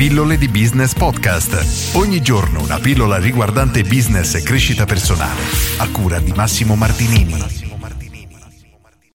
Pillole di Business Podcast. Ogni giorno una pillola riguardante business e crescita personale. A cura di Massimo Martinini.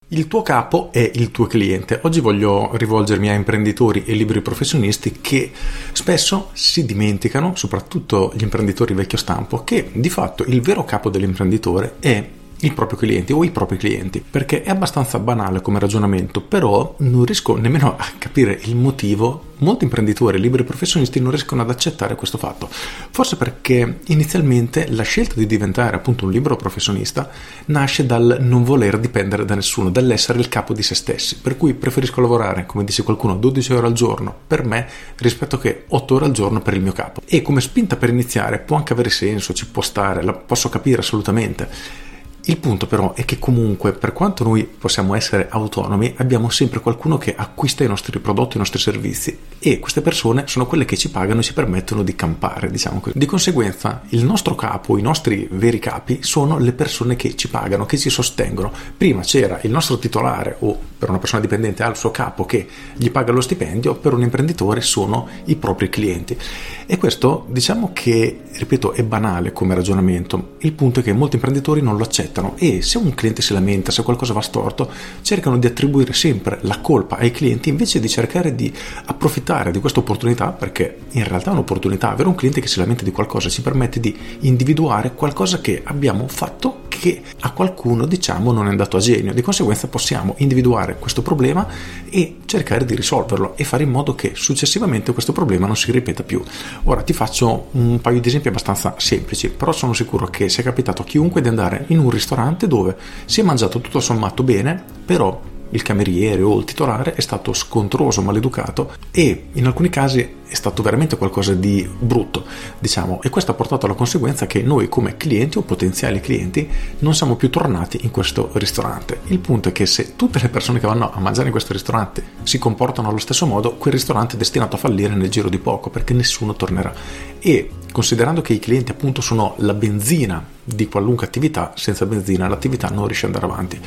Il tuo capo è il tuo cliente. Oggi voglio rivolgermi a imprenditori e liberi professionisti che spesso si dimenticano, soprattutto gli imprenditori vecchio stampo, che di fatto il vero capo dell'imprenditore è il proprio cliente o i propri clienti, perché è abbastanza banale come ragionamento, però non riesco nemmeno a capire il motivo. Molti imprenditori, liberi professionisti non riescono ad accettare questo fatto. Forse perché inizialmente la scelta di diventare appunto un libero professionista nasce dal non voler dipendere da nessuno, dall'essere il capo di se stessi, per cui preferisco lavorare, come dice qualcuno, 12 ore al giorno per me rispetto che 8 ore al giorno per il mio capo. E come spinta per iniziare può anche avere senso, ci può stare, la posso capire assolutamente il punto però è che comunque per quanto noi possiamo essere autonomi abbiamo sempre qualcuno che acquista i nostri prodotti, i nostri servizi e queste persone sono quelle che ci pagano e ci permettono di campare, diciamo così. Di conseguenza il nostro capo, i nostri veri capi sono le persone che ci pagano, che ci sostengono. Prima c'era il nostro titolare o per una persona dipendente ha il suo capo che gli paga lo stipendio, per un imprenditore sono i propri clienti. E questo diciamo che, ripeto, è banale come ragionamento. Il punto è che molti imprenditori non lo accettano e se un cliente si lamenta, se qualcosa va storto, cercano di attribuire sempre la colpa ai clienti invece di cercare di approfittare di questa opportunità, perché in realtà è un'opportunità, avere un cliente che si lamenta di qualcosa ci permette di individuare qualcosa che abbiamo fatto che a qualcuno diciamo non è andato a genio, di conseguenza possiamo individuare questo problema e cercare di risolverlo e fare in modo che successivamente questo problema non si ripeta più. Ora ti faccio un paio di esempi abbastanza semplici, però sono sicuro che sia capitato a chiunque di andare in un ristorante dove si è mangiato tutto sommato bene, però il cameriere o il titolare è stato scontroso, maleducato e in alcuni casi è stato veramente qualcosa di brutto, diciamo, e questo ha portato alla conseguenza che noi come clienti o potenziali clienti non siamo più tornati in questo ristorante. Il punto è che se tutte le persone che vanno a mangiare in questo ristorante si comportano allo stesso modo, quel ristorante è destinato a fallire nel giro di poco perché nessuno tornerà. E considerando che i clienti appunto sono la benzina di qualunque attività, senza benzina l'attività non riesce ad andare avanti.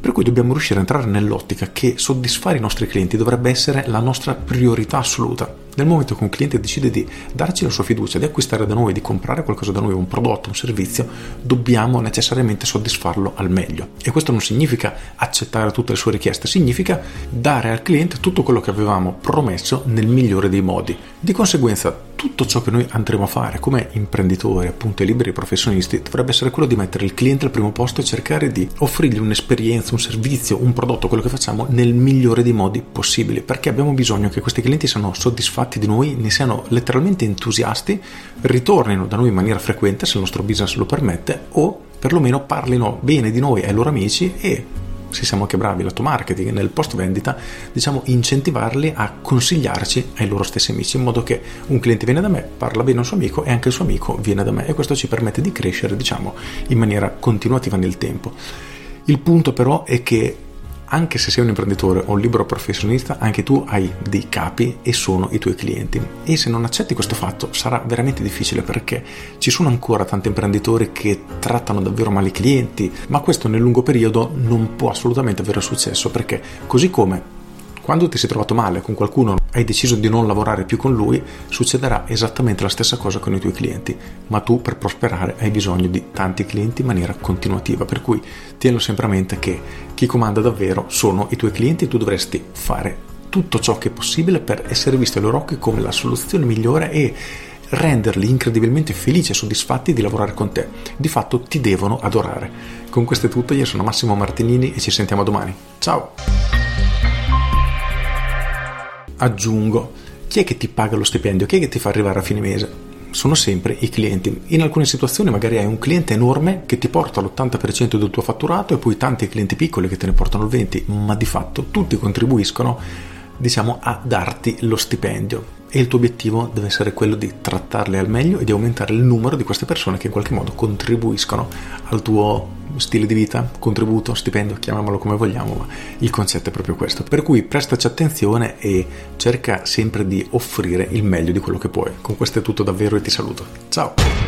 Per cui dobbiamo riuscire a entrare nell'ottica che soddisfare i nostri clienti dovrebbe essere la nostra priorità assoluta. Nel momento che un cliente decide di darci la sua fiducia, di acquistare da noi, di comprare qualcosa da noi, un prodotto, un servizio, dobbiamo necessariamente soddisfarlo al meglio. E questo non significa accettare tutte le sue richieste, significa dare al cliente tutto quello che avevamo promesso nel migliore dei modi. Di conseguenza, tutto ciò che noi andremo a fare come imprenditori, appunto e liberi professionisti, dovrebbe essere quello di mettere il cliente al primo posto e cercare di offrirgli un'esperienza, un servizio, un prodotto, quello che facciamo nel migliore dei modi possibili, perché abbiamo bisogno che questi clienti siano soddisfatti di noi, ne siano letteralmente entusiasti, ritornino da noi in maniera frequente se il nostro business lo permette o perlomeno parlino bene di noi ai loro amici e se siamo anche bravi lato marketing nel post vendita, diciamo incentivarli a consigliarci ai loro stessi amici in modo che un cliente viene da me, parla bene al suo amico e anche il suo amico viene da me e questo ci permette di crescere, diciamo, in maniera continuativa nel tempo. Il punto però è che anche se sei un imprenditore o un libero professionista, anche tu hai dei capi e sono i tuoi clienti. E se non accetti questo fatto sarà veramente difficile perché ci sono ancora tanti imprenditori che trattano davvero male i clienti, ma questo nel lungo periodo non può assolutamente avere successo perché così come quando ti sei trovato male con qualcuno, hai deciso di non lavorare più con lui, succederà esattamente la stessa cosa con i tuoi clienti, ma tu per prosperare hai bisogno di tanti clienti in maniera continuativa, per cui tienilo sempre a mente che chi comanda davvero sono i tuoi clienti e tu dovresti fare tutto ciò che è possibile per essere visto ai loro occhi come la soluzione migliore e renderli incredibilmente felici e soddisfatti di lavorare con te. Di fatto ti devono adorare. Con questo è tutto, io sono Massimo Martinini e ci sentiamo domani. Ciao! Aggiungo, chi è che ti paga lo stipendio? Chi è che ti fa arrivare a fine mese? Sono sempre i clienti. In alcune situazioni magari hai un cliente enorme che ti porta l'80% del tuo fatturato e poi tanti clienti piccoli che te ne portano il 20%, ma di fatto tutti contribuiscono diciamo a darti lo stipendio e il tuo obiettivo deve essere quello di trattarle al meglio e di aumentare il numero di queste persone che in qualche modo contribuiscono al tuo stile di vita, contributo, stipendio, chiamiamolo come vogliamo, ma il concetto è proprio questo. Per cui prestaci attenzione e cerca sempre di offrire il meglio di quello che puoi. Con questo è tutto davvero e ti saluto. Ciao!